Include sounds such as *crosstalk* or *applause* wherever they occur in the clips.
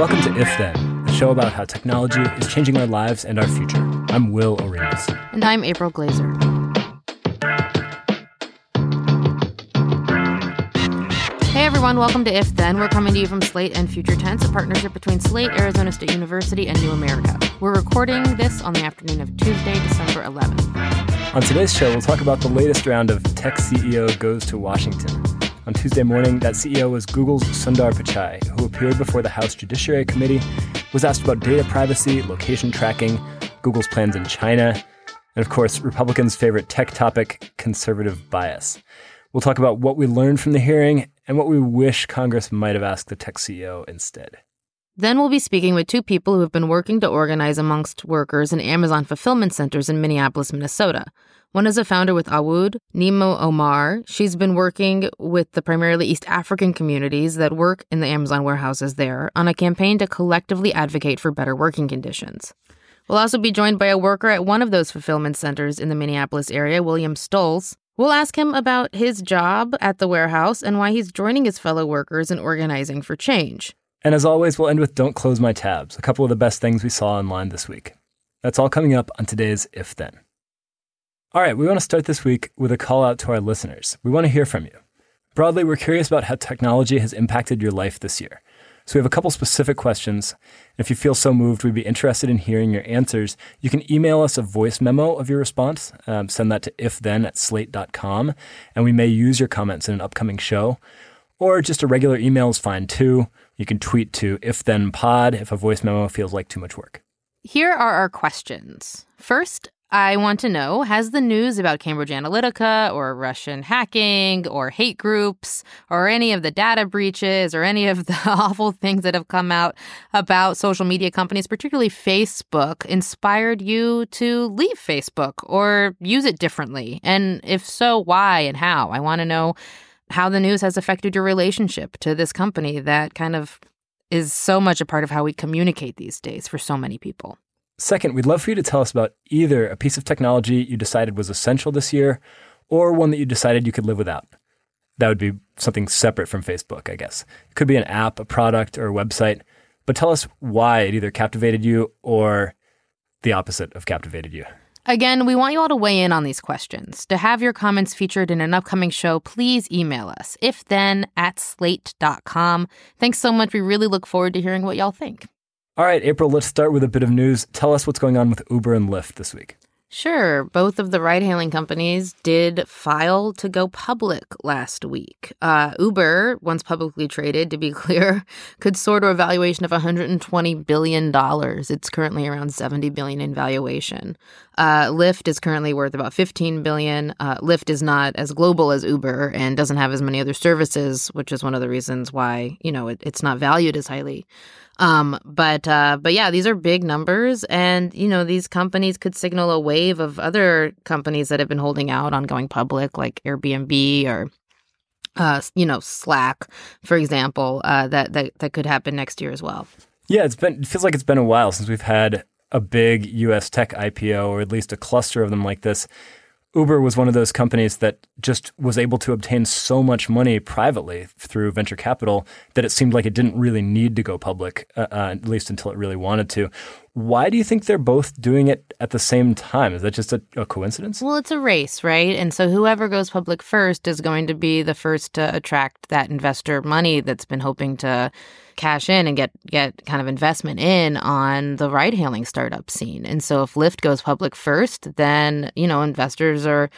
Welcome to If Then, a show about how technology is changing our lives and our future. I'm Will Oremus. And I'm April Glaser. Hey everyone, welcome to If Then. We're coming to you from Slate and Future Tense, a partnership between Slate, Arizona State University, and New America. We're recording this on the afternoon of Tuesday, December 11th. On today's show, we'll talk about the latest round of tech CEO goes to Washington. On Tuesday morning, that CEO was Google's Sundar Pichai, who appeared before the House Judiciary Committee, was asked about data privacy, location tracking, Google's plans in China, and of course, Republicans' favorite tech topic, conservative bias. We'll talk about what we learned from the hearing and what we wish Congress might have asked the tech CEO instead. Then we'll be speaking with two people who have been working to organize amongst workers in Amazon fulfillment centers in Minneapolis, Minnesota. One is a founder with Awood, Nimo Omar. She's been working with the primarily East African communities that work in the Amazon warehouses there on a campaign to collectively advocate for better working conditions. We'll also be joined by a worker at one of those fulfillment centers in the Minneapolis area, William Stolz. We'll ask him about his job at the warehouse and why he's joining his fellow workers in organizing for change. And as always, we'll end with Don't Close My Tabs, a couple of the best things we saw online this week. That's all coming up on today's If Then. All right, we want to start this week with a call out to our listeners. We want to hear from you. Broadly, we're curious about how technology has impacted your life this year. So we have a couple specific questions. If you feel so moved, we'd be interested in hearing your answers. You can email us a voice memo of your response. Um, send that to ifthen at slate.com, and we may use your comments in an upcoming show. Or just a regular email is fine too. You can tweet to ifthenpod if a voice memo feels like too much work. Here are our questions. First, I want to know Has the news about Cambridge Analytica or Russian hacking or hate groups or any of the data breaches or any of the *laughs* awful things that have come out about social media companies, particularly Facebook, inspired you to leave Facebook or use it differently? And if so, why and how? I want to know how the news has affected your relationship to this company that kind of is so much a part of how we communicate these days for so many people. Second, we'd love for you to tell us about either a piece of technology you decided was essential this year or one that you decided you could live without. That would be something separate from Facebook, I guess. It could be an app, a product, or a website, but tell us why it either captivated you or the opposite of captivated you. Again, we want you all to weigh in on these questions. To have your comments featured in an upcoming show, please email us, if then at slate.com. Thanks so much. We really look forward to hearing what y'all think. All right, April, let's start with a bit of news. Tell us what's going on with Uber and Lyft this week. Sure. Both of the ride hailing companies did file to go public last week. Uh, Uber, once publicly traded, to be *laughs* clear, could soar to a valuation of $120 billion. It's currently around $70 billion in valuation. Uh, Lyft is currently worth about $15 billion. Uh, Lyft is not as global as Uber and doesn't have as many other services, which is one of the reasons why, you know, it, it's not valued as highly. Um, but uh, but yeah, these are big numbers, and you know these companies could signal a wave of other companies that have been holding out on going public, like Airbnb or uh, you know Slack, for example. Uh, that that that could happen next year as well. Yeah, it's been it feels like it's been a while since we've had a big U.S. tech IPO, or at least a cluster of them like this. Uber was one of those companies that just was able to obtain so much money privately through venture capital that it seemed like it didn't really need to go public, uh, uh, at least until it really wanted to. Why do you think they're both doing it at the same time? Is that just a, a, coincidence? Well, it's a race, right? And so whoever goes public first is going to be the first to attract that investor money that's been hoping to cash in and get get kind of investment in on the ride hailing startup scene. And so if Lyft goes public first, then, you know, investors are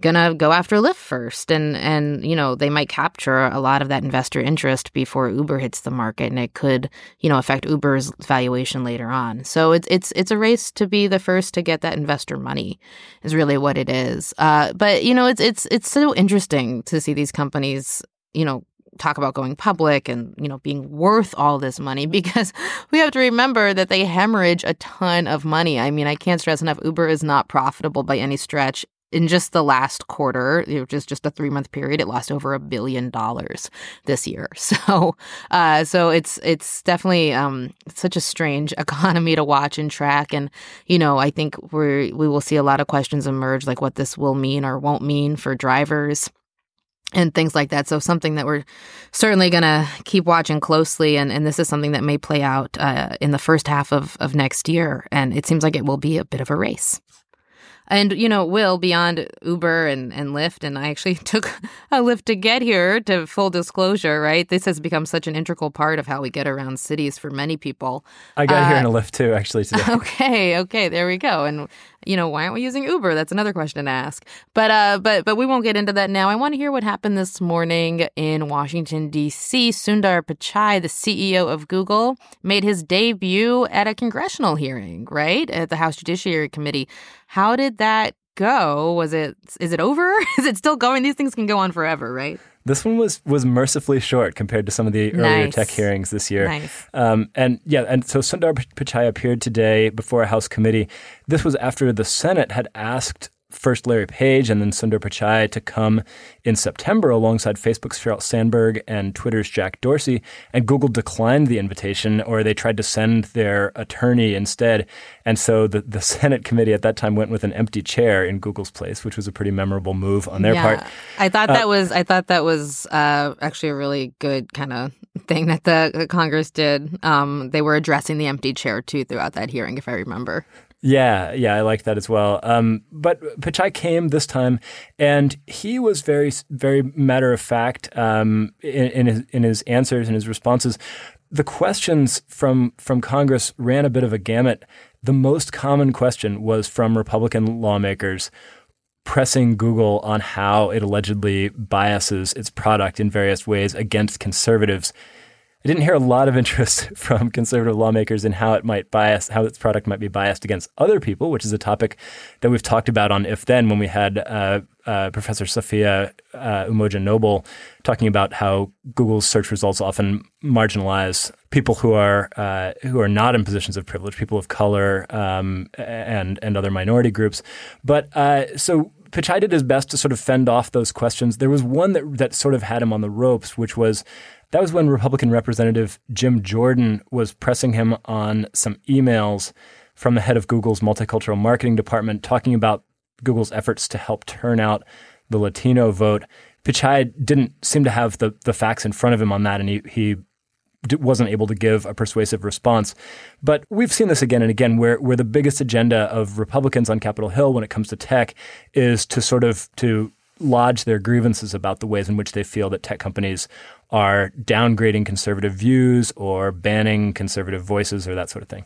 gonna go after Lyft first, and and you know they might capture a lot of that investor interest before Uber hits the market, and it could you know affect Uber's valuation later on. So it's it's it's a race to be the first to get that investor money, is really what it is. Uh, but you know it's it's it's so interesting to see these companies you know talk about going public and you know being worth all this money *laughs* because we have to remember that they hemorrhage a ton of money. I mean, I can't stress enough Uber is not profitable by any stretch in just the last quarter, which is just a three month period, it lost over a billion dollars this year. *laughs* So, uh, so it's it's definitely um, such a strange *laughs* economy to watch and track. And you know, I think we we will see a lot of questions emerge, like what this will mean or won't mean for drivers. And things like that. So something that we're certainly going to keep watching closely, and, and this is something that may play out uh, in the first half of, of next year. And it seems like it will be a bit of a race. And, you know, Will, beyond Uber and, and Lyft, and I actually *laughs* took a Lyft to get here to full disclosure, right? This has become such an integral part of how we get around cities for many people. I got uh, here in a Lyft too, actually, today. *laughs* Okay, okay, there we go. And you know, why aren't we using Uber? That's another question to ask. But uh, but but we won't get into that now. I want to hear what happened this morning in Washington D.C. Sundar Pichai, the CEO of Google, made his debut at a congressional hearing, right at the House Judiciary Committee. How did that go? Was it is it over? *laughs* is it still going? These things can go on forever, right? This one was was mercifully short compared to some of the earlier nice. tech hearings this year. Nice. Um, and yeah, and so Sundar Pichai appeared today before a House committee. This was after the Senate had asked first Larry Page and then Sundar Pichai to come in September alongside Facebook's Sheryl Sandberg and Twitter's Jack Dorsey. And Google declined the invitation, or they tried to send their attorney instead. And so the, the *laughs* Senate committee at that time went with an empty chair in Google's place, which was a pretty memorable move on their yeah, part. I thought uh, that was I thought that was uh, actually a really good kind of thing that the, the Congress did. Um, they were addressing the empty chair too throughout that hearing, if I remember. Yeah, yeah, I like that as well. Um, but Pichai came this time, and he was very, very matter of fact um, in, in, his, in his answers and his responses. The questions from from Congress ran a bit of a gamut. The most common question was from Republican lawmakers pressing Google on how it allegedly biases its product in various ways against conservatives I didn't hear a lot of interest *laughs* from conservative lawmakers in how it might bias, how its product might be biased against other people, which is a topic that we've talked about on If Then when we had uh, uh, Professor Safiya uh, Umoja Noble talking about how Google's search results often marginalize people who are uh, who are not in positions of privilege, people of color, um, and and other minority groups. But uh, so Pichai did his best to sort of fend off those questions. There was one that that sort of had him on the ropes, which was that was when Republican Representative Jim Jordan was pressing him on some emails from the head of Google's multicultural marketing department talking about Google's efforts to help turn out the Latino vote. Pichai didn't seem to have the, the facts in front of him on that, and he, he wasn't able to give a persuasive response. But we've seen this again and again where, where the biggest agenda of Republicans on Capitol Hill when it comes to tech is to sort of to lodge their grievances about the ways in which they feel that tech companies are downgrading conservative views or banning conservative voices or that sort of thing.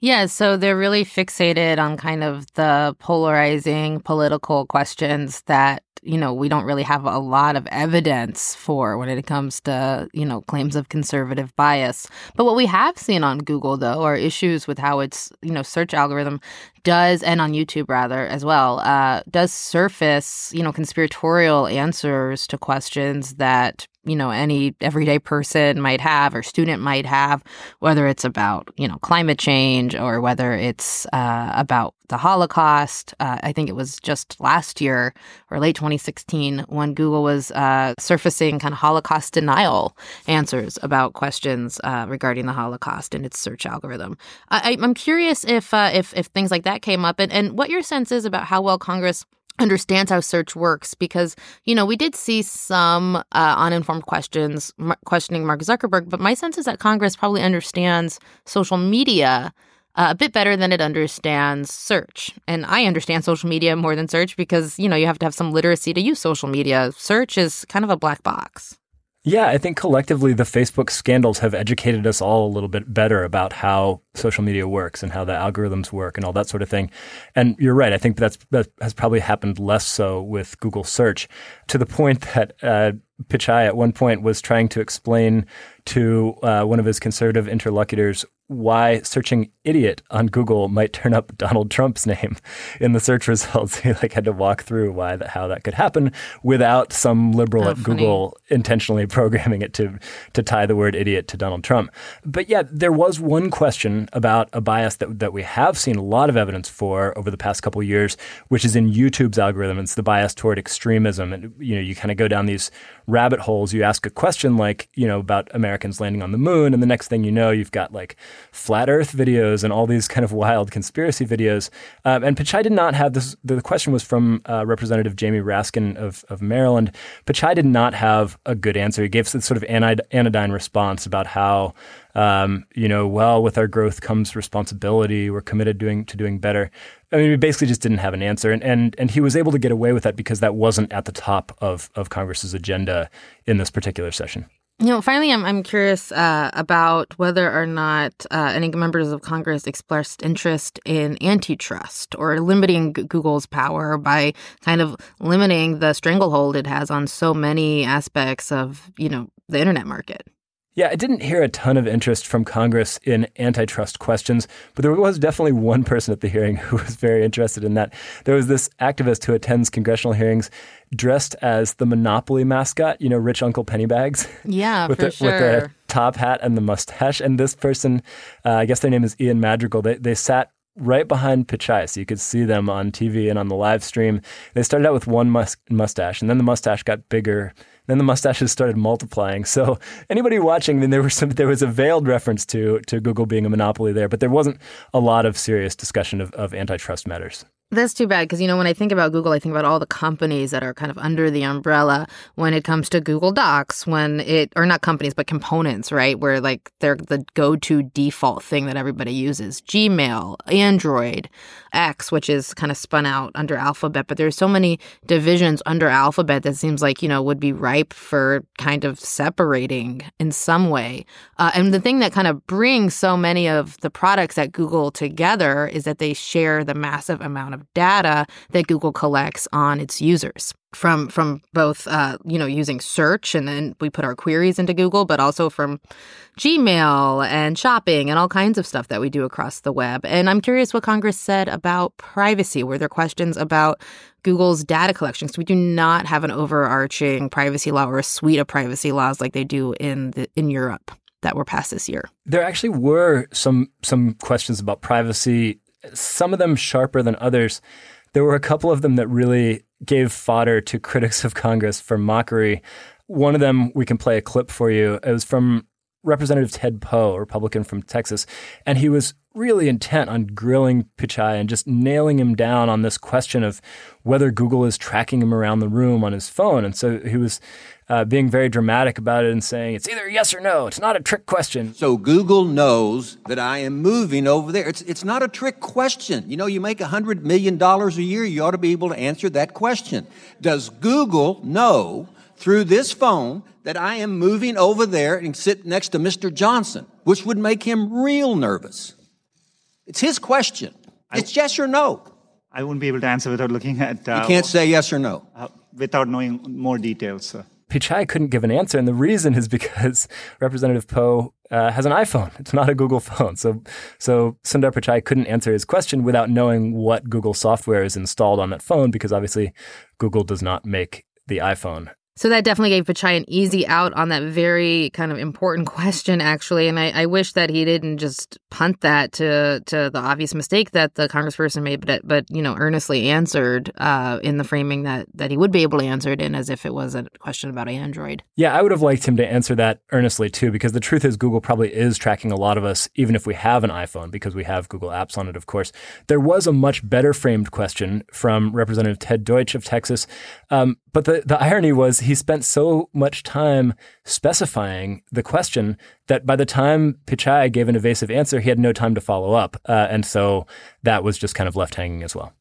Yeah, so they're really fixated on kind of the polarizing political questions that, you know, we don't really have a lot of evidence for when it comes to, you know, claims of conservative bias. But what we have seen on Google, though, are issues with how its, you know, search algorithm does, and on YouTube rather as well, uh, does surface, you know, conspiratorial answers to questions that you know any everyday person might have or student might have whether it's about you know climate change or whether it's uh, about the holocaust. Uh, i think it was just last year or late 2016 when google was uh, surfacing kind of holocaust denial answers about questions uh, regarding the holocaust in its search algorithm. I, am curious if, uh, if if things like that came up and, and what your sense is about how well congress understands how search works because you know we did see some uh, uninformed questions m- questioning Mark Zuckerberg, but my sense is that Congress probably understands social media uh, a bit better than it understands search. And I understand social media more than search because you know you have to have some literacy to use social media. Search is kind of a black box. Yeah, I think collectively the Facebook scandals have educated us all a little bit better about how social media works and how the algorithms work and all that sort of thing. And you're right. I think that's that has probably happened less so with Google search to the point *laughs* that uh, Pichai at one point was trying to explain to uh, one of his conservative interlocutors why searching idiot on Google might turn up Donald Trump's name in the search results. *laughs* He like had to walk through why that how that could happen without some liberal oh, at funny. Google intentionally *laughs* programming it to to tie the word idiot to Donald Trump. But yeah, there was one question about a bias that that we have seen a lot of evidence for over the past couple years, which is in YouTube's algorithm. It's the bias toward extremism, and you know you kind of go down these rabbit holes. You ask a question like you know about Americans landing on the moon, and the next thing you know, you've got like flat Earth videos and all these kind of wild conspiracy videos. Um, and Pichai did not have this. The question was from uh, Representative Jamie Raskin of, of Maryland. Pichai did not have a good answer. He gave this sort of anodyne response about how um, you know, well, with our growth comes responsibility. We're committed doing to doing better. I mean, we basically just didn't have an answer, and and and he was able to get away with that because that wasn't at the top of of Congress's agenda in this particular session. You know, finally, I'm I'm curious uh, about whether or not uh, any members of Congress expressed interest in antitrust or limiting Google's power by kind of limiting the stranglehold it has on so many aspects of you know the internet market. Yeah, I didn't hear a ton of interest from Congress in antitrust questions, but there was definitely *laughs* one person at the hearing who was very interested in that. There was this activist who attends congressional hearings dressed as the Monopoly mascot, you know, rich Uncle Pennybags. *laughs* Yeah, *laughs* with for the, sure. With the top hat and the mustache. And this person, uh, I guess their name is Ian Madrigal, they, they sat right behind Pichai, so you could see them on TV and on the live stream. They started out with one mus- mustache, and then the mustache got bigger then the mustaches started multiplying. So anybody watching, mean, there was some, there was a veiled reference to to Google being a monopoly there, but there wasn't a lot of serious discussion of, of antitrust matters. That's too bad because you know when I think about Google, I think about all the companies that are kind of under the umbrella when it comes to Google Docs, when it or not companies but components, right? Where like they're the go-to default thing that everybody uses. Gmail, Android, X, which is kind of spun out under Alphabet, but there's so many divisions under Alphabet that seems like you know would be ripe for kind of separating in some way. Uh, and the thing that kind of brings so many of the products at Google together is that they share the massive amount of data that Google collects on its users from from both uh, you know using search and then we put our queries into Google, but also from Gmail and shopping and all kinds of stuff that we do across the web. And I'm curious what Congress said about privacy. Were there questions about Google's data collection? So we do not have an overarching privacy law or a suite of privacy laws like they do in the, in Europe that were passed this year. There actually were some some questions about privacy some of them sharper than others. There were a couple of them that really gave fodder to *laughs* critics of Congress for mockery. One of them, we can play a clip for you. It was from Representative Ted Poe, Republican from Texas, and he was really intent on grilling Pichai and just nailing him down on this question of whether Google is tracking him around the room on his phone. And so he was uh, being very dramatic about it and saying it's either yes or no. It's not a trick question. So Google knows that I am moving over there. It's it's not a trick question. You know, you make a hundred million dollars a year. You ought to be able to answer that question. Does Google know through this phone that I am moving over there and sit next to Mr. Johnson, which would make him real nervous? It's his question. It's yes or no. I won't be able to answer without looking at. Uh, you can't say yes or no. Uh, without knowing more details. Pichai couldn't give an answer, and the reason is *laughs* because Representative Poe uh, has an iPhone. It's not a Google phone. So, so Sundar Pichai couldn't answer his question without knowing what Google software is installed on that phone, because obviously Google does not make the iPhone. So that definitely gave Pichai an easy out on that very kind of important *laughs* question, actually. And I, I, wish that he didn't just punt that to to the obvious mistake that the congressperson made, but but you know earnestly answered uh, in the framing that that he would be able to answer it in as if it was a question about Android. Yeah, I would have liked him to answer that earnestly too, because the truth is Google probably is tracking a lot of us, even if we have an iPhone, because we have Google Apps on it, of course. There was a much better framed question from Representative Ted Deutch of Texas, um, but the the irony was he spent so much time specifying the question that by the time Pichai gave an evasive answer, he had no time to follow up. Uh, and so that was just kind of left hanging as well.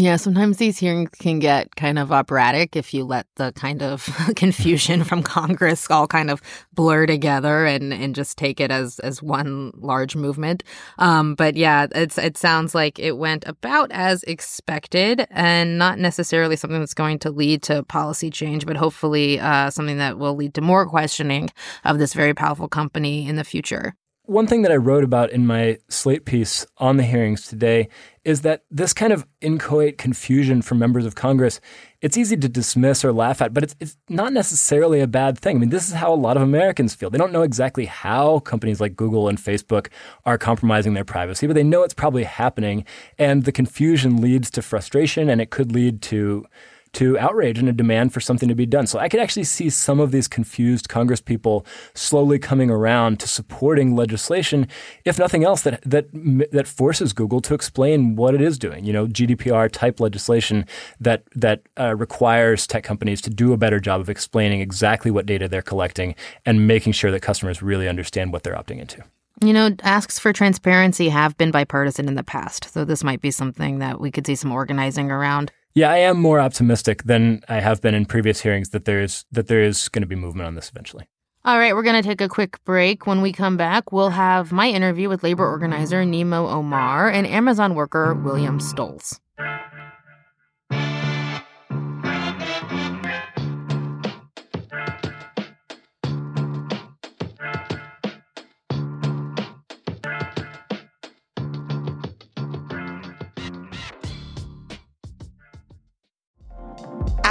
Yeah, sometimes these hearings can get kind of operatic if you let the kind of *laughs* confusion from Congress all kind of blur together and, and just take it as as one large movement. Um, but yeah, it's it sounds like it went about as expected and not necessarily something that's going to lead to policy change, but hopefully uh, something that will lead to more questioning of this very powerful company in the future. One thing that I wrote about in my Slate piece on the hearings today is that this kind of inchoate confusion from members of Congress, it's easy to dismiss or laugh at, but it's, it's not necessarily a bad thing. I mean, this is how a lot of Americans feel. They don't know exactly how companies like Google and Facebook are compromising their privacy, but they know it's probably happening. And the confusion leads to frustration and it could lead to to outrage and a demand for something to be done. So I could actually see some of these confused Congress people slowly coming around to supporting legislation, if nothing else, that that that forces Google to explain what it is doing. You know, GDPR type legislation that that uh, requires tech companies to do a better job of explaining exactly what data they're collecting and making sure that customers really understand what they're opting into. You know, asks for transparency have been bipartisan in the past, so this might be something that we could see some organizing around. Yeah, I am more optimistic than I have been in previous hearings that there is that there is going to be movement on this eventually. All right, we're going to take a quick break. When we come back, we'll have my interview with labor organizer Nimo Omar and Amazon worker William Stolz.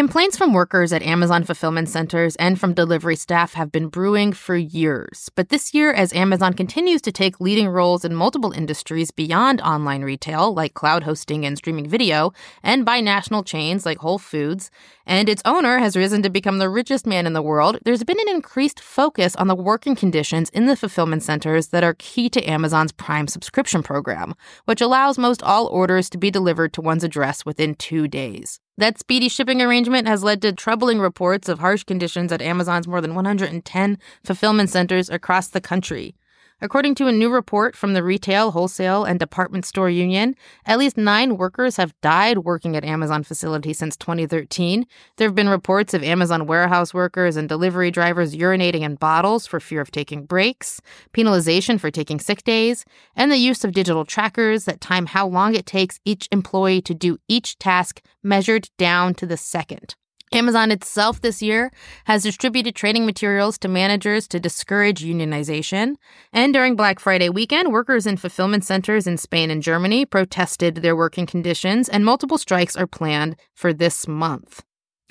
Complaints from workers at Amazon fulfillment centers and from delivery staff have been brewing for years. But this year, as Amazon continues to take leading roles in multiple industries beyond online retail, like cloud hosting and streaming video, and by national chains like Whole Foods, and its owner has risen to become the richest man in the world, there's been an increased focus on the working conditions in the fulfillment centers that are key to Amazon's Prime subscription program, which allows most all orders to be delivered to one's address within two days. That speedy shipping arrangement has led to troubling reports of harsh conditions at Amazon's more than 110 fulfillment centers across the country. According to a new report from the Retail, Wholesale, and Department Store Union, at least nine workers have died working at Amazon facilities since 2013. There have been reports of Amazon warehouse workers and delivery drivers urinating in bottles for fear of taking breaks, penalization for taking sick days, and the use of digital trackers that time how long it takes each employee to do each task measured down to the second. Amazon itself this year has distributed training materials to managers to discourage unionization. And during Black Friday weekend, workers in fulfillment centers in Spain and Germany protested their working conditions, and multiple strikes are planned for this month.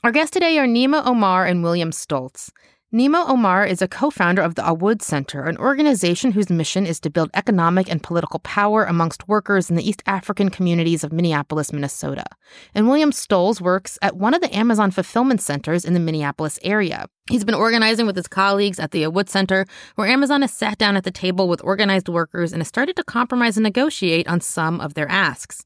Our guests today are Nimo Omar and William Stolz. Nimo Omar is a co founder of the Awood Center, an organization whose mission is to build economic and political power amongst workers in the East African communities of Minneapolis, Minnesota. And William Stolz works at one of the Amazon fulfillment centers in the Minneapolis area. He's been organizing with his colleagues at the Awood Center, where Amazon has sat down at the table with organized workers and has started to compromise and negotiate on some of their asks.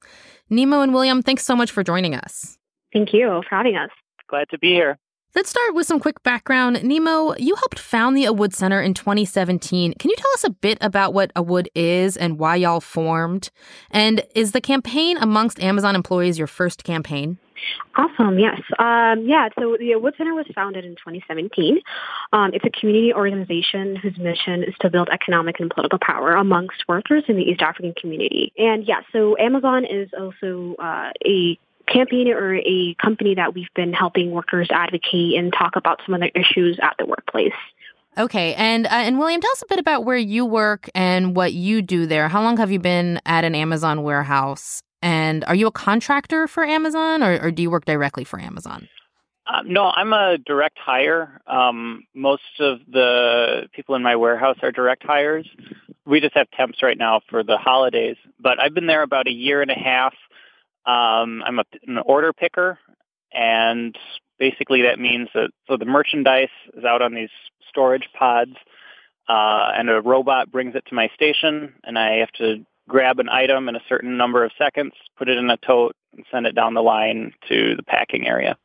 Nimo and William, thanks so much for joining us. Thank you for having us. Glad to be here. Let's start with some quick background. Nimo, you helped found the Awood Center in 2017. Can you tell us a bit about what Awood is and why y'all formed? And is the campaign amongst Amazon employees your first campaign? Awesome. Yes. Um, yeah. So the Awood Center was founded in 2017. Um, it's a community organization whose mission is to build economic and political power amongst workers in the East African community. And yeah, so Amazon is also uh, a campaign or a company that we've been helping workers advocate and talk about some of their issues at the workplace. Okay, and uh, and William, tell us a bit about where you work and what you do there. How long have you been at an Amazon warehouse? And are you a contractor for Amazon, or, or do you work directly for Amazon? Uh, no, I'm a direct hire. Um, most of the people in my warehouse are direct hires. We just have temps right now for the holidays. But I've been there about a year and a half. Um, I'm a, an order picker, and basically that means that so the merchandise is out on these storage pods, uh, and a robot brings it to my station, and I have to grab an item in a certain number of seconds, put it in a tote, and send it down the line to the packing area.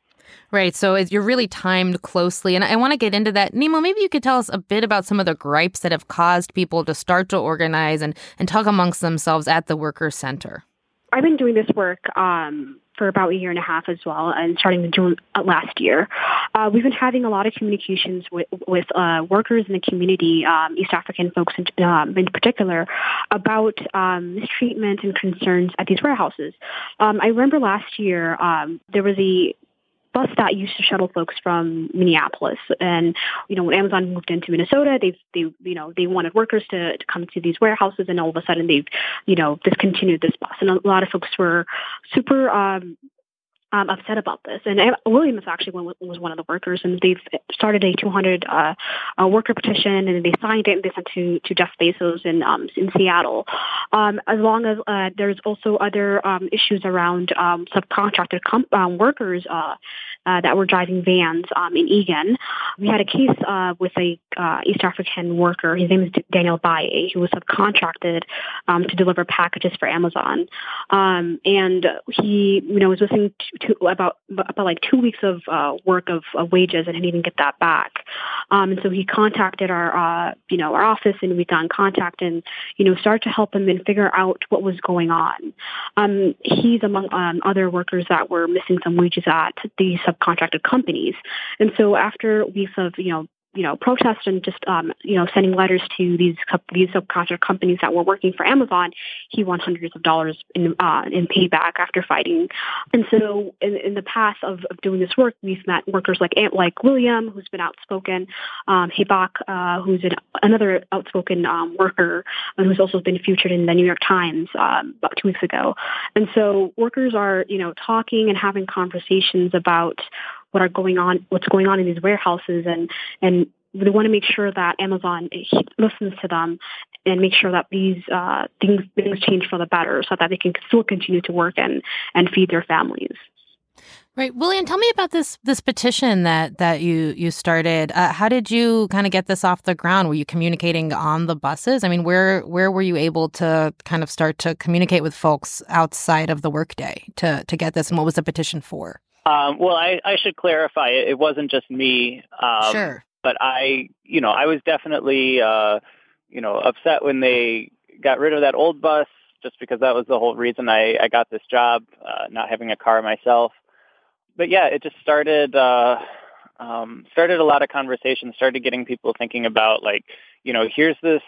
Right. So you're really timed closely. And I want to get into that. Nemo, maybe you could tell us a bit about some of the gripes that have caused people to start to organize and, and talk amongst themselves at the worker center. I've been doing this work um, for about a year and a half as well, and starting in June last year. Uh, we've been having a lot of communications with, with uh, workers in the community, um, East African folks in, um, in particular, about um, mistreatment and concerns at these warehouses. Um, I remember last year um, there was a bus that used to shuttle folks from Minneapolis. And you know, when Amazon moved into Minnesota, they've they you know they wanted workers to, to come to these warehouses, and all of a sudden they've you know discontinued this bus, and a lot of folks were super um, um, upset about this. And William is actually was one of the workers, and they've started a 200 uh, worker petition, and they signed it and they sent to to Jeff Bezos in um, in Seattle. Um, as long as uh, there's also other um, issues around um, subcontracted comp- um, workers uh, uh, that were driving vans in Eagan. We had a case uh, with a East African worker. His name is Daniel Baye, who was subcontracted to deliver packages for Amazon, and he, you know, was missing two, about about like two weeks of uh, work of, of wages and didn't even get that back. Um, and so he contacted our, uh, you know, our office, and we got in contact and you know started to help him and figure out what was going on. Um, he's among um, other workers that were missing some wages at the subcontracted companies. And so after weeks of, you know, you know, protest and just, um, you know, sending letters to these these subcontractor companies that were working for Amazon, he won hundreds of dollars in uh, in payback after fighting. And so, in, in the past of, of doing this work, we've met workers like like William, who's been outspoken, um, Hebak, uh, who's an, another outspoken um, worker, and who's also been featured in the New York Times um, about two weeks ago. And so, workers are, you know, talking and having conversations about what are going on, what's going on in these warehouses, and and they want to make sure that Amazon listens to them and make sure that these uh, things things change for the better, so that they can still continue to work and and feed their families. Right, William. Tell me about this this petition that that you you started. Uh, how did you kind of get this off the ground? Were you communicating on the buses? I mean, where where were you able to kind of start to communicate with folks outside of the workday to to get this? And what was the petition for? Um, well, I, I, should clarify. It, it wasn't just me. Um, sure. But I, you know, I was definitely, uh, you know, upset when they got rid of that old bus, just because that was the whole reason I, I got this job, uh, not having a car myself. But yeah, it just started. Uh, um, started a lot of conversations. Started getting people thinking about like, you know, here's this,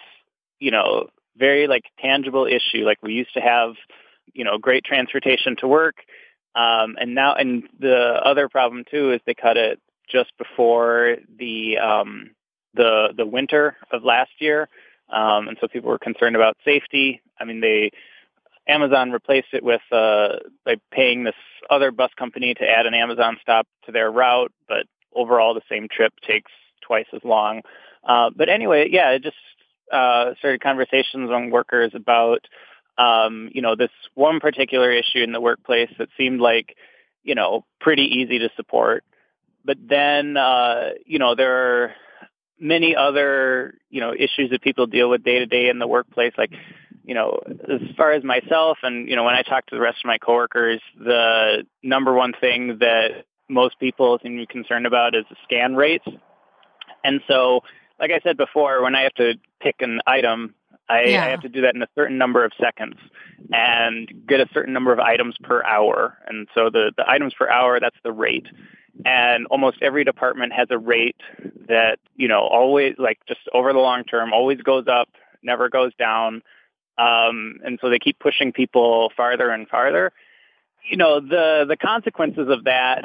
you know, very like tangible issue. Like we used to have, you know, great transportation to work um, and now, and the other problem too is they cut it just before the um, the the winter of last year, um, and so people were concerned about safety. I mean, they Amazon replaced it with uh, by paying this other bus company to add an Amazon stop to their route, but overall the same trip takes twice as long. Uh, but anyway, yeah, it just uh, started conversations among workers about um, you know, this one particular issue in the workplace that seemed like, you know, pretty easy to support. But then, uh, you know, there are many other, you know, issues that people deal with day to day in the workplace. Like, you know, as far as myself and, you know, when I talk to the rest of my coworkers, the number one thing that most people seem to be concerned about is the scan rates. And so, like I said before, when I have to pick an item, I, yeah. I have to do that in a certain number of seconds and get a certain number of items per hour. And so the, the items per hour, that's the rate. And almost every department has a rate that, you know, always like just over the long term, always goes up, never goes down. Um, and so they keep pushing people farther and farther. You know, the, the consequences of that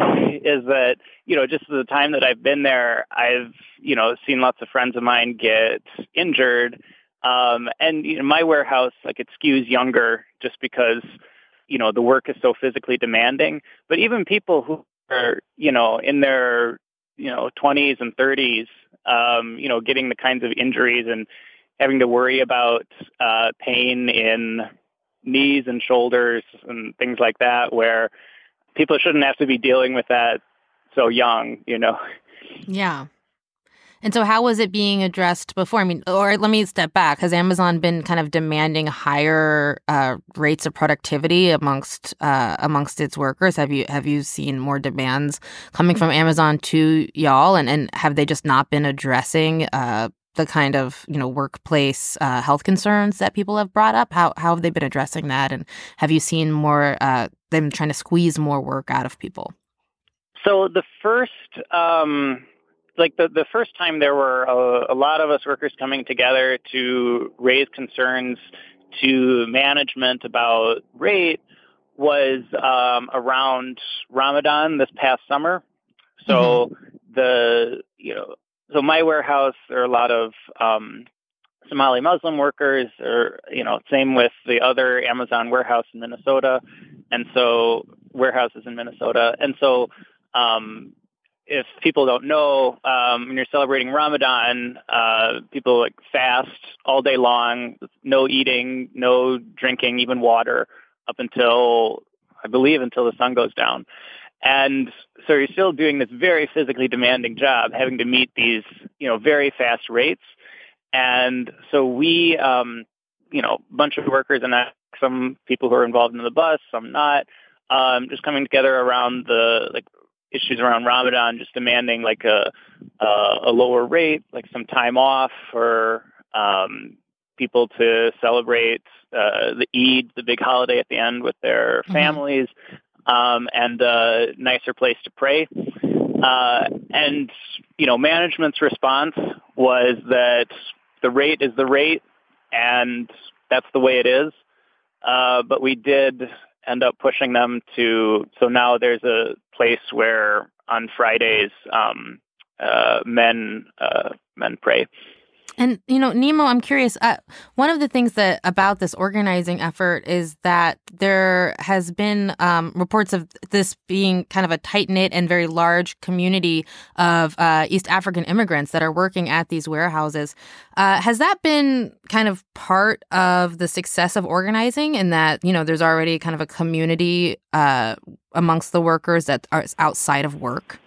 is that, you know, just the time that I've been there, I've, you know, seen lots of friends of mine get injured um, and you know, my warehouse, like it skews younger just because, you know, the work is so physically demanding. But even people who are, you know, in their, you know, 20s and 30s, um, you know, getting the kinds of injuries and having to worry about uh, pain in knees and shoulders and things like that, where people shouldn't have to be dealing with that so young, you know. Yeah. And so, how was it being addressed before? I mean, or let me step back. Has Amazon been kind of demanding higher uh, rates of productivity amongst uh, amongst its workers? Have you have you seen more demands coming from Amazon to y'all, and and have they just not been addressing uh, the kind of you know workplace uh, health concerns that people have brought up? How how have they been addressing that, and have you seen more uh, them trying to squeeze more work out of people? So the first, um, like the the first time, there were a, a lot of us workers coming together to raise concerns to management about rate was um, around Ramadan this past summer. So mm-hmm. the you know so my warehouse there are a lot of um, Somali Muslim workers, or you know same with the other Amazon warehouse in Minnesota, and so warehouses in Minnesota, and so um, if people don't know, um, when you're celebrating Ramadan, uh, people like fast all day long, no eating, no drinking, even water, up until I believe until the sun goes down. And so you're still doing this very physically demanding job, having to meet these, you know, very fast rates. And so we, um, you know, bunch of workers and some people who are involved in the bus, some not, um, just coming together around the like issues around Ramadan, just demanding like a a, a lower rate, like some time off for um, people to celebrate uh, the Eid, the big holiday at the end with their mm-hmm. families, um, and a nicer place to pray. Uh, and you know, management's response was that the rate is the rate, and that's the way it is. Uh, but we did end up pushing them to. So now there's a place where on Fridays um, uh, men uh, men pray. And you know, Nimo, I'm curious. Uh, one of the things that about this organizing effort is that there has been um, reports of this being kind of a tight knit and very large community of uh, East African immigrants that are working at these warehouses. Uh, has that been kind of part of the success of organizing? In that you know, there's already kind of a community uh, amongst the workers that are outside of work.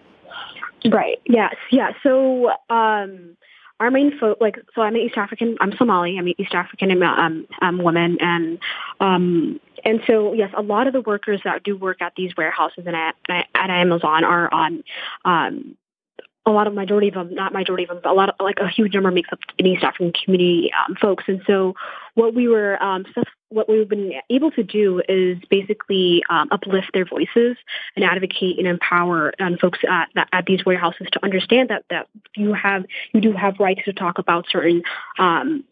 Right. Yes. Yeah. So. Um, our main fo- like so I'm an East African I'm Somali I'm an East African um, um, woman and um and so yes a lot of the workers that do work at these warehouses and at, at Amazon are on um a lot of majority of them, not majority of them, but a lot of like a huge number makes up an East African community um, folks. And so what we were um, what we've been able to do is basically um, uplift their voices and advocate and empower um, folks at, at these warehouses to understand that that you have you do have rights to talk about certain um,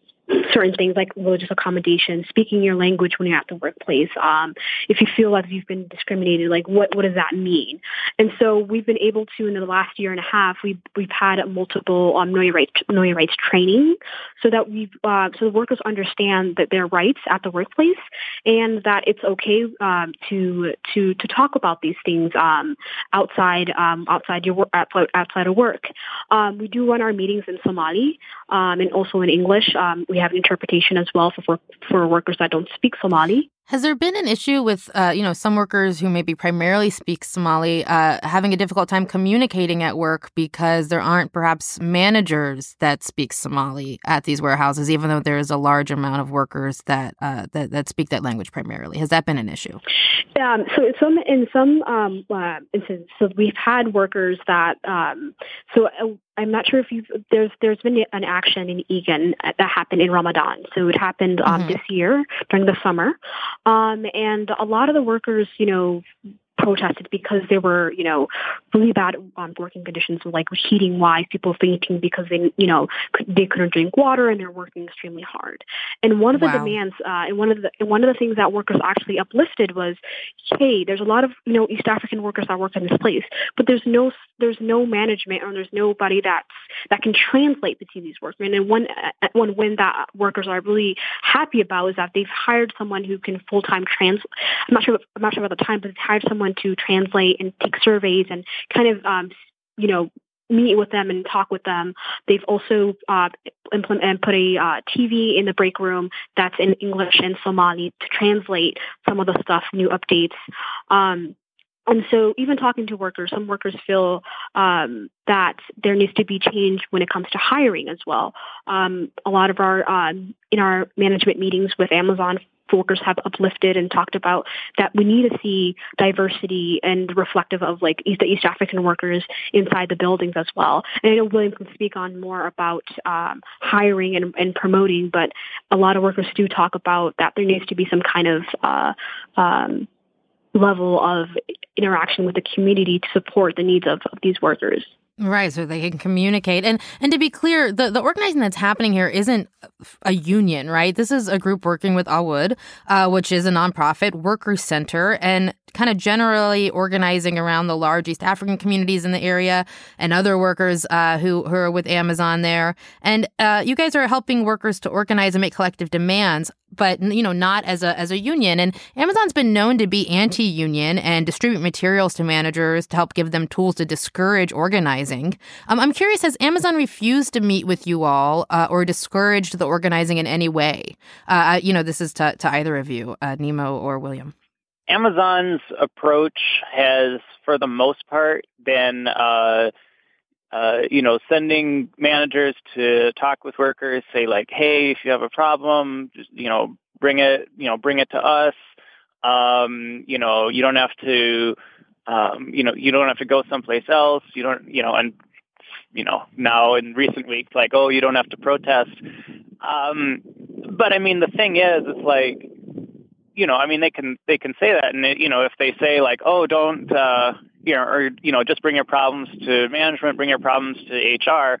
certain things like religious accommodation, speaking your language when you're at the workplace. Um, if you feel like you've been discriminated, like what, what does that mean? And so we've been able to, in the last year and a half, we've, we've had multiple um, know, your rights, know your rights training so that we've, uh, so the workers understand that their rights at the workplace and that it's okay um, to, to, to talk about these things um, outside, um, outside your work, outside of work. Um, we do run our meetings in Somali um, and also in English. we we have interpretation as well for for workers that don't speak Somali. Has there been an issue with, uh, you know, some workers who maybe primarily speak Somali uh, having a difficult time communicating at work because there aren't perhaps managers that speak Somali at these warehouses, even though there is a large amount of workers that uh, that, that speak that language primarily? Has that been an issue? Um, so in some in some um, uh, instances, so we've had workers that um, so uh, I'm not sure if you've there's there's been an action in Eagan that happened in Ramadan. So it happened um, mm-hmm. this year during the summer, um, and a lot of the workers, you know, protested because there were, you know, really bad um, working conditions, like heating wise, people fainting because they, you know, they couldn't drink water and they're working extremely hard. And one of the wow. demands, uh, and one of the and one of the things that workers actually uplifted was, hey, there's a lot of you know East African workers that work in this place, but there's no there's no management or there's nobody that's that can translate between these workmen. And one uh, one win that workers are really happy about is that they've hired someone who can full time trans. I'm not sure I'm not sure about the time, but they've hired someone to translate and take surveys and kind of, um, you know, meet with them and talk with them. They've also uh, implement put a uh, TV in the break room that's in English and Somali to translate some of the stuff, new updates. Um, and so even talking to workers, some workers feel um, that there needs to be change when it comes to hiring as well. Um, a lot of our, um, in our management meetings with Amazon workers have uplifted and talked about that we need to see diversity and reflective of like East, the East African workers inside the buildings as well. And I know William can speak on more about um, hiring and, and, promoting, but a lot of workers do talk about that there needs to be some kind of uh, um, level of interaction with the community to support the needs of, of these workers. Right, so they can communicate. And and to be clear, the, the organizing that's happening here isn't a union, right? This is a group working with Awood, uh, which is a nonprofit worker center. And kind of generally organizing around the large East African communities in the area and other workers uh, who, who are with Amazon there. And uh, you guys are helping workers to organize and make collective demands, but you know not as a as a union. And Amazon's been known to be anti-union and distribute materials to managers to help give them tools to discourage organizing. Um, I'm curious, has Amazon refused to meet with you all uh, or discouraged the organizing in any way? Uh, you know, this is to, to either of you, uh, Nimo or William. Amazon's approach has, for the most part, been, uh, uh, you know, sending managers to talk with workers, say like, hey, if you have a problem, just, you know, bring it, you know, bring it to us. Um, you know, you don't have to, um, you know, you don't have to go someplace else. You don't, you know, and you know, now in recent weeks, like, oh, you don't have to protest. Um, but I mean, the thing is, it's like you know, I mean, they can they can say that, and it, you know, if they say like, oh, don't, uh, you know, or you know, just bring your problems to management, bring your problems to HR.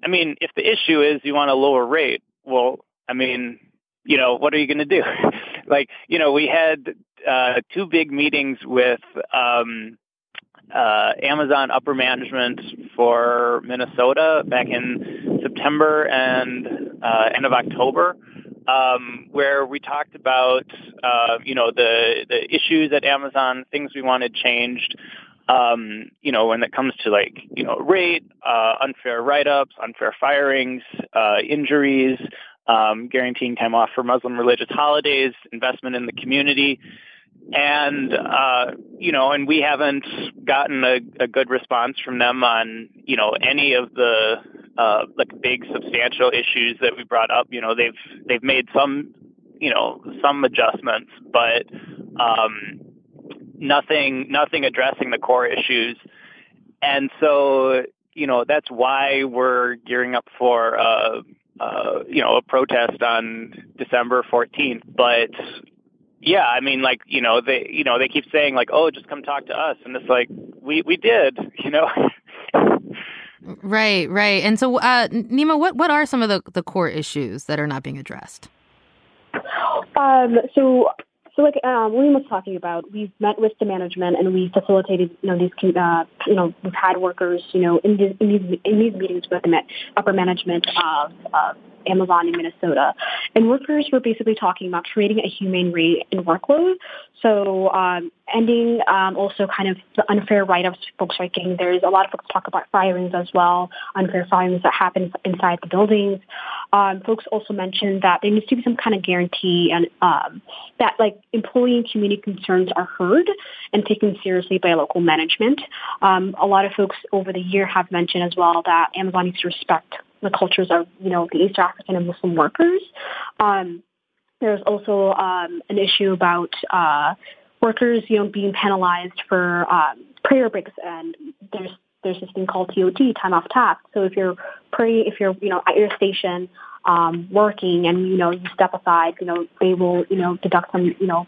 I mean, if the issue is you want a lower rate, well, I mean, you know, what are you going to do? *laughs* like, you know, we had uh, two big meetings with um, uh, Amazon upper management for Minnesota back in September and uh, end of October um, where we talked about uh, you know the the issues at Amazon, things we wanted changed. Um, you know, when it comes to like you know rate, uh, unfair write-ups, unfair firings, uh, injuries, um, guaranteeing time off for Muslim religious holidays, investment in the community and uh, you know, and we haven't gotten a, a, good response from them on you know any of the uh, like big substantial issues that we brought up. You know, they've they've made some you know some adjustments, but um, nothing nothing addressing the core issues. And so you know that's why we're gearing up for uh, uh, you know a protest on December 14th, but yeah, I mean, like you know, they you know they keep saying like, oh, just come talk to us, and it's like we we did, *laughs* you know. Right, right. And so, uh, Nimo, what what are some of the the core issues that are not being addressed? Um, so so like um, William was talking about, we've met with the management and we facilitated, you know, these, uh, you know, we've had workers, you know, in these in these, in these meetings with the upper management of, of Amazon in Minnesota. And workers were basically talking about creating a humane rate in workload. So um, ending um, also kind of the unfair write-ups folks are getting. There's a lot of folks talk about firings as well, unfair firings that happen inside the buildings. Um, folks also mentioned that there needs to be some kind of guarantee and um, that like employee and community concerns are heard and taken seriously by local management. Um, a lot of folks over the year have mentioned as well that Amazon needs to respect the cultures of, you know, the East African and Muslim workers. Um, there's also um, an issue about uh, workers, you know, being penalized for um, prayer breaks, and there's there's this thing called TOT, time off task. So if you're pray, if you're you know at your station um, working and you know you step aside, you know they will you know deduct some you know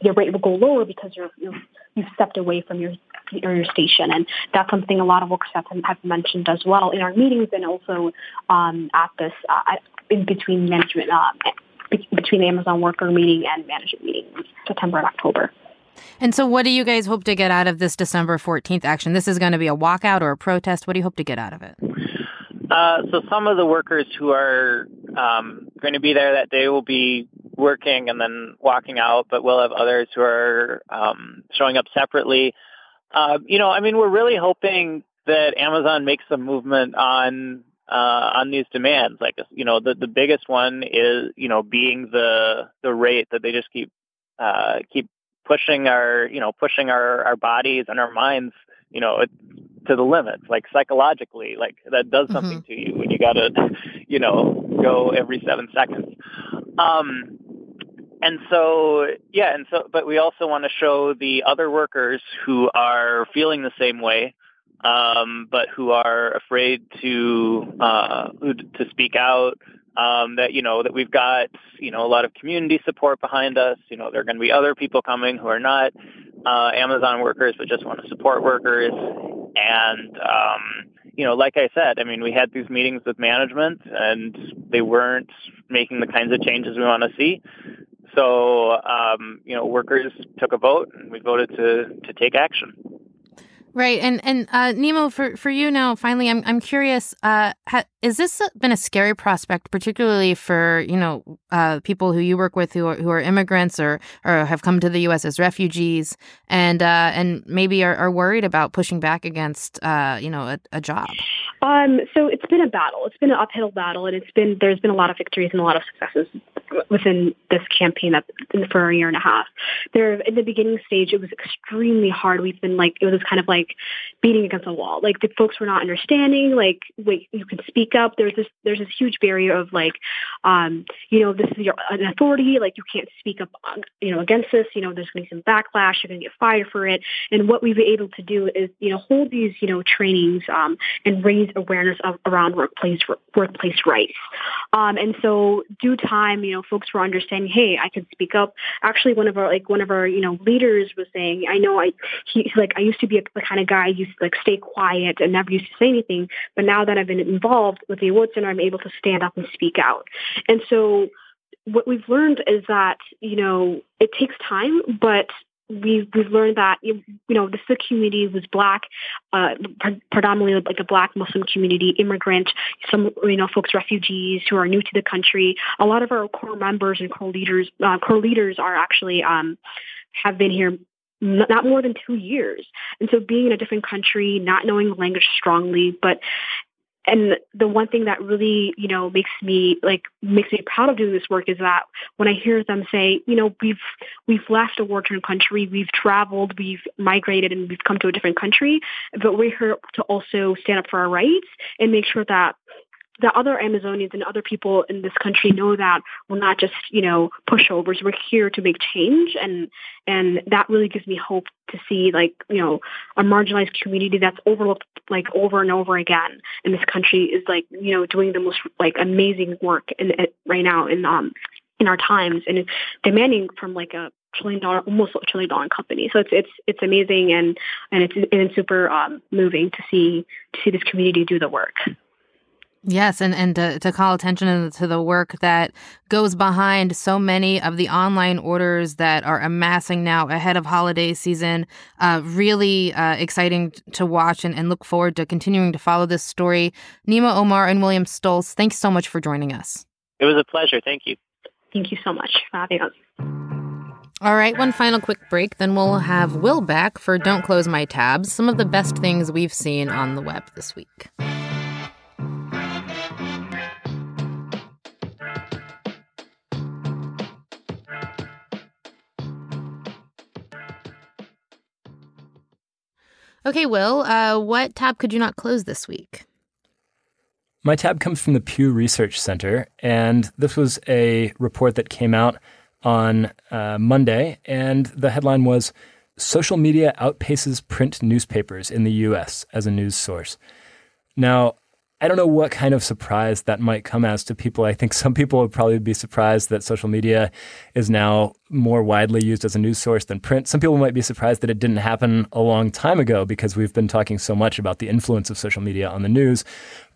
your rate will go lower because you're, you're you've stepped away from your your station, and that's something a lot of workers have, have mentioned as well in our meetings and also um, at this uh, in between management uh, between the Amazon worker meeting and management meeting in September and October. And so, what do you guys hope to get out of this December 14th action? This is going to be a walkout or a protest. What do you hope to get out of it? Uh, so, some of the workers who are um, going to be there that day will be working and then walking out, but we'll have others who are um, showing up separately. Uh, you know, I mean, we're really hoping that Amazon makes some movement on uh, on these demands. Like, you know, the the biggest one is you know being the the rate that they just keep uh, keep pushing our you know pushing our our bodies and our minds you know to the limits like psychologically like that does something mm-hmm. to you when you got to *laughs* you know go every seven seconds um and so, yeah, and so, but we also want to show the other workers who are feeling the same way, um, but who are afraid to uh, to speak out. Um, that you know that we've got you know a lot of community support behind us. You know there are going to be other people coming who are not uh, Amazon workers but just want to support workers. And um, you know, like I said, I mean, we had these meetings with management, and they weren't making the kinds of changes we want to see. So, um, you know, workers took a vote and we voted to, to take action. Right, and and uh, Nimo, for, for you now, finally, I'm I'm curious. Uh, ha, is this been a scary prospect, particularly for you know uh, people who you work with who are who are immigrants or or have come to the U.S. as refugees, and uh, and maybe are, are worried about pushing back against uh, you know a, a job? Um, so it's been a battle. It's been an uphill battle, and it's been there's been a lot of victories and a lot of successes within this campaign that for a year and a half. There, in the beginning stage, it was extremely hard. We've been like it was kind of like like beating against a wall. Like the folks were not understanding. Like wait, you can speak up. There's this there's this huge barrier of like, um, you know, this is your an authority. Like you can't speak up, you know, against this. You know, there's going to be some backlash. You're going to get fired for it. And what we've been able to do is you know hold these you know trainings um, and raise awareness of, around workplace workplace rights. Um, and so due time, you know, folks were understanding. Hey, I can speak up. Actually, one of our like one of our you know leaders was saying, I know I he's like I used to be a, a kind kind of guy used to like stay quiet and never used to say anything. But now that I've been involved with the Awood center, I'm able to stand up and speak out. And so what we've learned is that, you know, it takes time, but we've we've learned that you know this the community was black, uh, predominantly like a black Muslim community, immigrant, some you know folks refugees who are new to the country. A lot of our core members and core leaders, uh, core leaders are actually um, have been here not more than two years. And so being in a different country, not knowing the language strongly, but and the one thing that really, you know, makes me like makes me proud of doing this work is that when I hear them say, you know, we've we've left a war-torn country, we've traveled, we've migrated, and we've come to a different country, but we're here to also stand up for our rights and make sure that that other Amazonians and other people in this country know that we're not just, you know, pushovers. We're here to make change and and that really gives me hope to see like, you know, a marginalized community that's overlooked like over and over again in this country is like, you know, doing the most like amazing work in, in right now in um in our times and demanding from like a trillion dollar almost a trillion dollar company. So it's it's it's amazing and and it's and it's super um moving to see to see this community do the work. Yes, and, and to, to call attention to the work that goes behind so many of the online orders that are amassing now ahead of holiday season. Uh, really uh, exciting to watch and, and look forward to continuing to follow this story. Nimo Omar and William Stolz, thanks so much for joining us. It was a pleasure. Thank you. Thank you so much for having us. All right, one final quick break, then we'll have Will back for Don't Close My Tabs, some of the best things we've seen on the web this week. Okay, Will, uh, what tab could you not close this week? My tab comes from the Pew Research Center, and this was a report that came out on uh, Monday, and the headline was Social Media Outpaces Print Newspapers in the U.S. as a News Source. Now, I don't know what kind of surprise that might come as to people. I think some people would probably be surprised that social media is now more widely used as a news source than print. Some people might be surprised that it didn't happen a long time ago because we've been talking so much about the influence of social media on the news.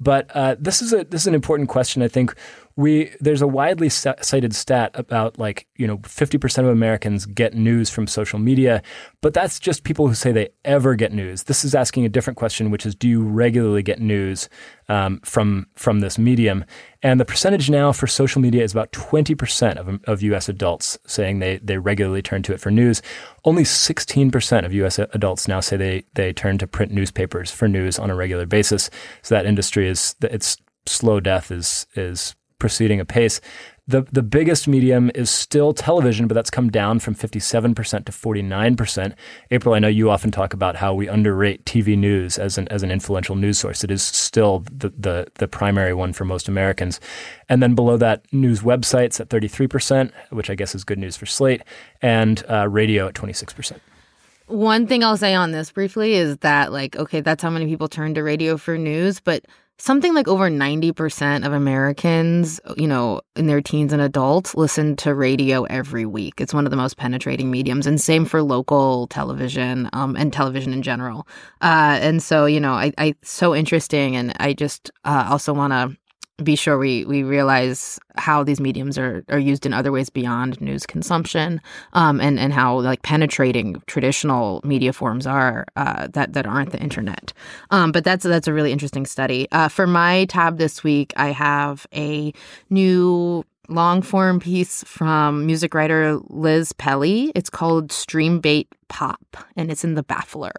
But uh, this is a this is an important question. I think we there's a widely cited stat about like you know 50% of Americans get news from social media, but that's just people who say they ever get news. This is asking a different question, which is do you regularly get news um, from from this medium? And the percentage now for social media is about 20% of, of U.S. adults saying they, they regularly turn to it for news. Only 16% of U.S. adults now say they, they turn to print newspapers for news on a regular basis. So that industry is, its slow death is, is proceeding apace. The, the biggest medium is still television, but that's come down from 57% to 49%. April, I know you often talk about how we underrate TV news as an, as an influential news source. It is still the, the, the primary one for most Americans. And then below that, news websites at 33%, which I guess is good news for Slate, and uh, radio at 26%. One thing I'll say on this briefly is that, like, okay, that's how many people turn to radio for news, but something like over 90% of Americans, you know, in their teens and adults listen to radio every week. It's one of the most penetrating mediums and same for local television um, and television in general. Uh, and so, you know, I, I so interesting. And I just uh, also want to be sure we we realize how these mediums are are used in other ways beyond news consumption, um, and and how like penetrating traditional media forms are uh, that that aren't the internet. Um, but that's that's a really interesting study. Uh, for my tab this week, I have a new long form piece from music writer Liz Pelly. It's called Stream Bait Pop, and it's in the Baffler.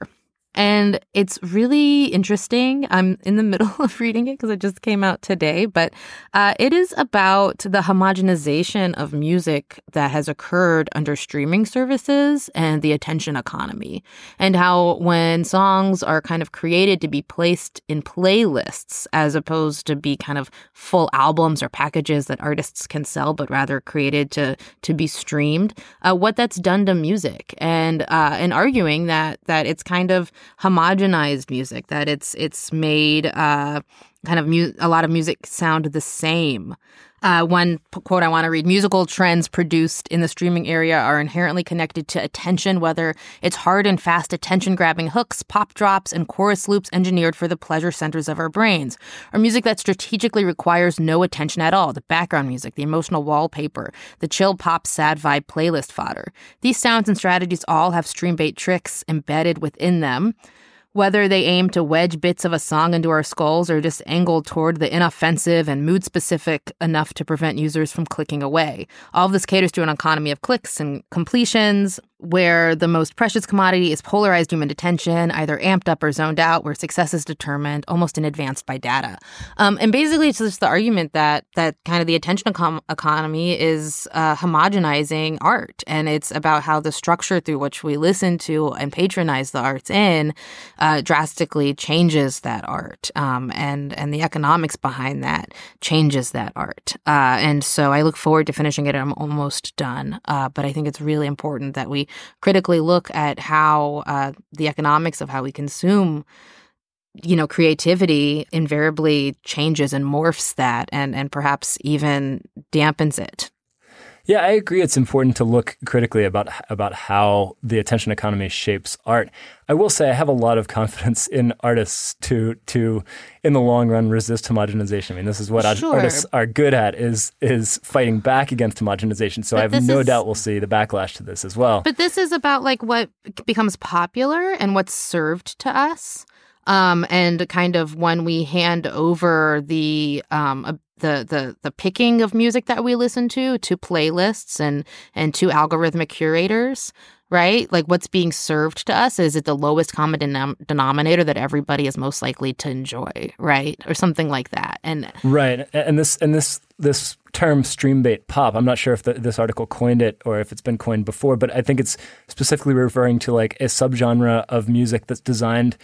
And it's really interesting. I'm in the *laughs* middle of reading it because it just came out today, but uh, it is about the homogenization of music that has occurred under streaming services and the attention economy, and how when songs are kind of created to be placed in playlists as opposed to be kind of full albums or packages that artists can sell, but rather created to to be streamed, uh, what that's done to music, and uh, and arguing that that it's kind of homogenized music that it's it's made uh, kind of mu- a lot of music sound the same uh, one quote I want to read musical trends produced in the streaming area are inherently connected to attention, whether it's hard and fast attention grabbing hooks, pop drops, and chorus loops engineered for the pleasure centers of our brains, or music that strategically requires no attention at all the background music, the emotional wallpaper, the chill pop sad vibe playlist fodder. These sounds and strategies all have stream bait tricks embedded within them whether they aim to wedge bits of a song into our skulls or just angle toward the inoffensive and mood specific enough to prevent users from clicking away. All of this caters to an economy of clicks and completions, where the most precious commodity is polarized human attention, either amped up or zoned out, where success is determined almost in advance by data. Um, and basically, it's just the argument that that kind of the attention econ- economy is uh, homogenizing art, and it's about how the structure through which we listen to and patronize the arts in uh, drastically changes that art, um, and and the economics behind that changes that art. Uh, and so, I look forward to finishing it. I'm almost done, uh, but I think it's really important that we critically look at how uh, the economics of how we consume you know creativity invariably changes and morphs that and and perhaps even dampens it yeah, I agree. It's important to look critically about about how the attention economy shapes art. I will say I have a lot of confidence in artists to to in the long run resist homogenization. I mean, this is what sure. artists are good at is is fighting back against homogenization. So but I have no is, doubt we'll see the backlash to this as well. But this is about like what becomes popular and what's served to us. Um, and kind of when we hand over the um, the the the picking of music that we listen to to playlists and and to algorithmic curators right? Like what's being served to us is it the lowest common denom- denominator that everybody is most likely to enjoy right? Or something like that. And right. And this and this this term stream bait pop i'm not sure if the, this article coined it or if it's been coined before but i think it's specifically referring to like a subgenre of music that's designed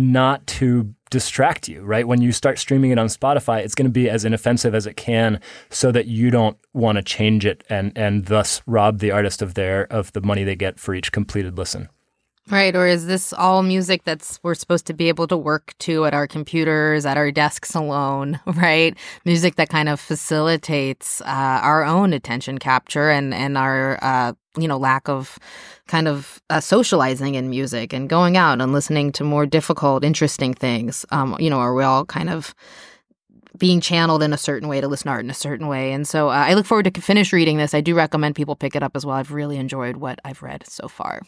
not to distract you, right? When you start streaming it on Spotify, it's going to be as inoffensive as it can so that you don't want to change it and and thus rob the artist of their of the money they get for each completed listen. Right. Or is this all music that's we're supposed to be able to work to at our computers, at our desks alone, *laughs* right? Music that kind of facilitates uh, our own attention capture and, and our, uh, you know, lack of kind of uh, socializing in music and going out and listening to more difficult, interesting things. Um, you know, are we all kind of being channeled in a certain way to listen to art in a certain way. And so uh, I look forward to finish reading this. I do recommend people pick it up as well. I've really enjoyed what I've read so far.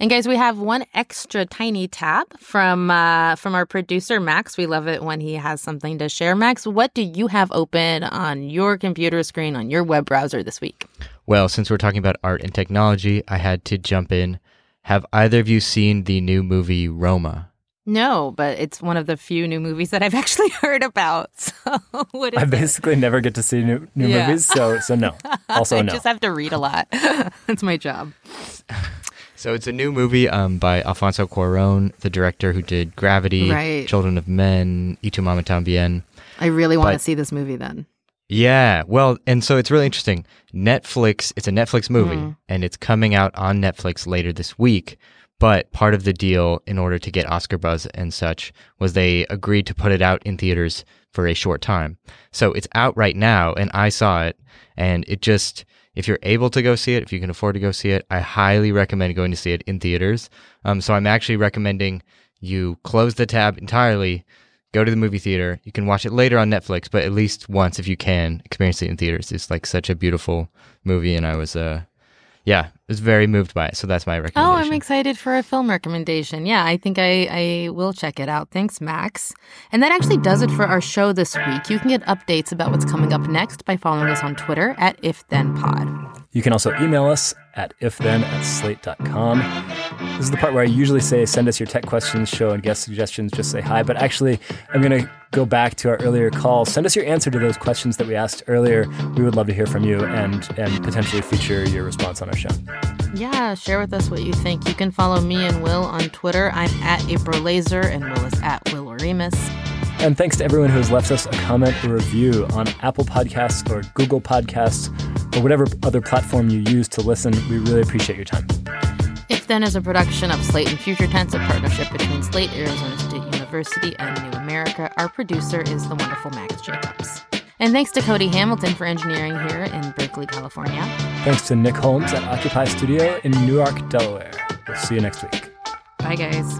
And guys, we have one extra tiny tab from uh, from our producer Max. We love it when he has something to share. Max, what do you have open on your computer screen on your web browser this week? Well, since we're talking about art and technology, I had to jump in. Have either of you seen the new movie Roma? No, but it's one of the few new movies that I've *laughs* actually heard about. *laughs* So what is I it? basically never get to see new, new Yeah. movies, so so no. *laughs* Also I no. just have to read a lot. That's my job. So it's a new movie um, by Alfonso Cuarón, the director who did Gravity, Right. Children of Men, Y tu mamá también. I really want to see this movie then. Yeah, well, and so it's really interesting. Netflix, it's a Netflix movie, Mm. and it's coming out on Netflix later this week. But part of the deal, in order to get Oscar buzz and such, was they agreed to put it out in theaters for a short time. So it's out right now, and I saw it, and it just, if you're able to go see it, if you can afford to go see it, I highly recommend going to see it in theaters. Um, so I'm actually recommending you close the tab entirely, go to the movie theater. You can watch it later on Netflix, but at least once if you can experience it in theaters. It's like such a beautiful movie, and I was, uh, yeah, I was very moved by it. So that's my recommendation. Oh. I'm excited for a film recommendation. Yeah, I think I, I will check it out. Thanks, Max. And that actually does it for our show this week. You can get updates about what's coming up next by following us on Twitter at IfThenPod. You can also email us at ifthen at slate.com. This is the part where I usually say send us your tech questions, show, and guest suggestions. Just say hi. But actually, I'm going to go back to our earlier call. Send us your answer to those questions that we asked earlier. We would love to hear from you and, and potentially feature your response on our show. Yeah, share with us what you think. You can follow me and Will on Twitter. I'm at April Laser, and Will is at Will Oremus. And thanks to everyone who has left us a comment or review on Apple Podcasts or Google Podcasts or whatever other platform you use to listen. We really appreciate your time. If Then is a production of Slate and Future Tense, a partnership between Slate, Arizona State University, and New America. Our producer is the wonderful Max Jacobs. And thanks to Cody Hamilton for engineering here in Berkeley, California. Thanks to Nick Holmes at Occupy Studio in Newark, Delaware. We'll see you next week. Bye, guys.